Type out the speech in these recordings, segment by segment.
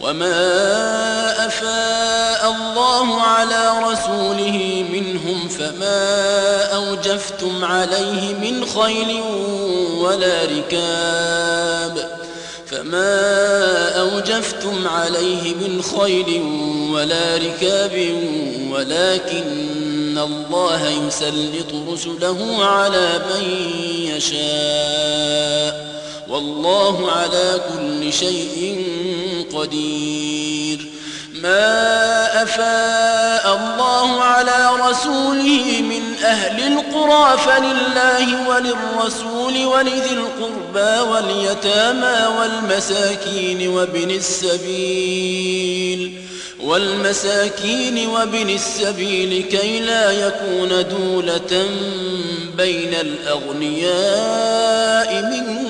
وما أفاء الله على رسوله منهم فما أوجفتم عليه من خيل ولا ركاب فما أوجفتم عليه من خيل ولا ركاب ولكن الله يسلط رسله على من يشاء والله على كل شيء قدير. ما أفاء الله على رسوله من أهل القرى فلله وللرسول ولذي القربى واليتامى والمساكين وابن السبيل. والمساكين وابن السبيل كي لا يكون دولة بين الأغنياء منكم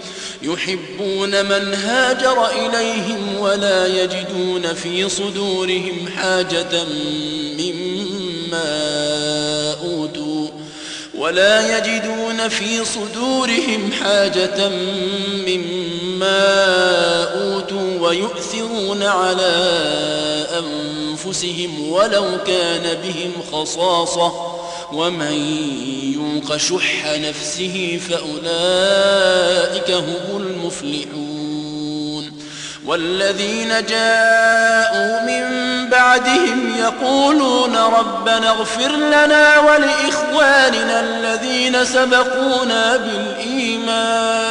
يحبون من هاجر إليهم ولا يجدون في صدورهم حاجة مما أوتوا ولا يجدون في صدورهم حاجة مما أوتوا ويؤثرون على أنفسهم ولو كان بهم خصاصة ومن يوق شح نفسه فأولئك هم المفلحون والذين جاءوا من بعدهم يقولون ربنا اغفر لنا ولإخواننا الذين سبقونا بالإيمان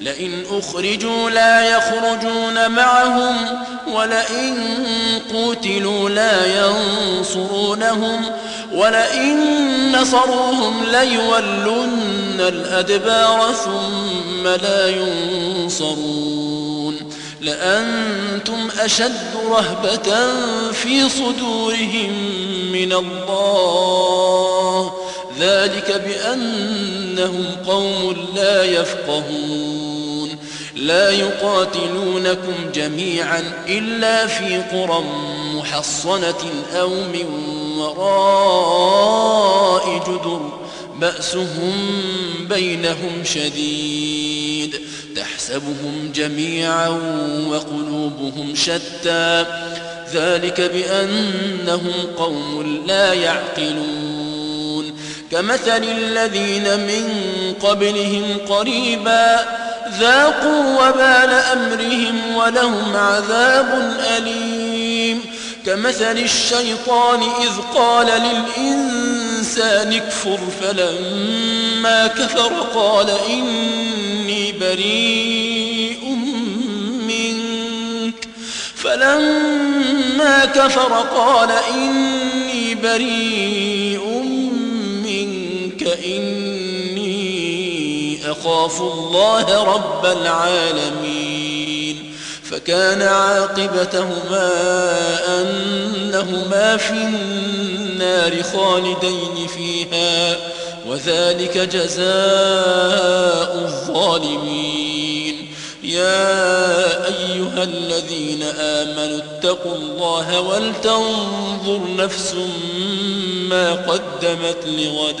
لئن أخرجوا لا يخرجون معهم ولئن قوتلوا لا ينصرونهم ولئن نصروهم ليولن الأدبار ثم لا ينصرون لأنتم أشد رهبة في صدورهم من الله ذلك بأنهم قوم لا يفقهون لا يقاتلونكم جميعا إلا في قرى محصنة أو من وراء جدر بأسهم بينهم شديد تحسبهم جميعا وقلوبهم شتى. ذلك بأنهم قوم لا يعقلون. كمثل الذين من قبلهم قريبا ذاقوا وبال أمرهم ولهم عذاب أليم. كمثل الشيطان إذ قال للإنسان اكفر فلما كفر قال إني بريء منك. فلما كفر قال إني بريء أخاف الله رب العالمين فكان عاقبتهما أنهما في النار خالدين فيها وذلك جزاء الظالمين. يا أيها الذين آمنوا اتقوا الله ولتنظر نفس ما قدمت لغد.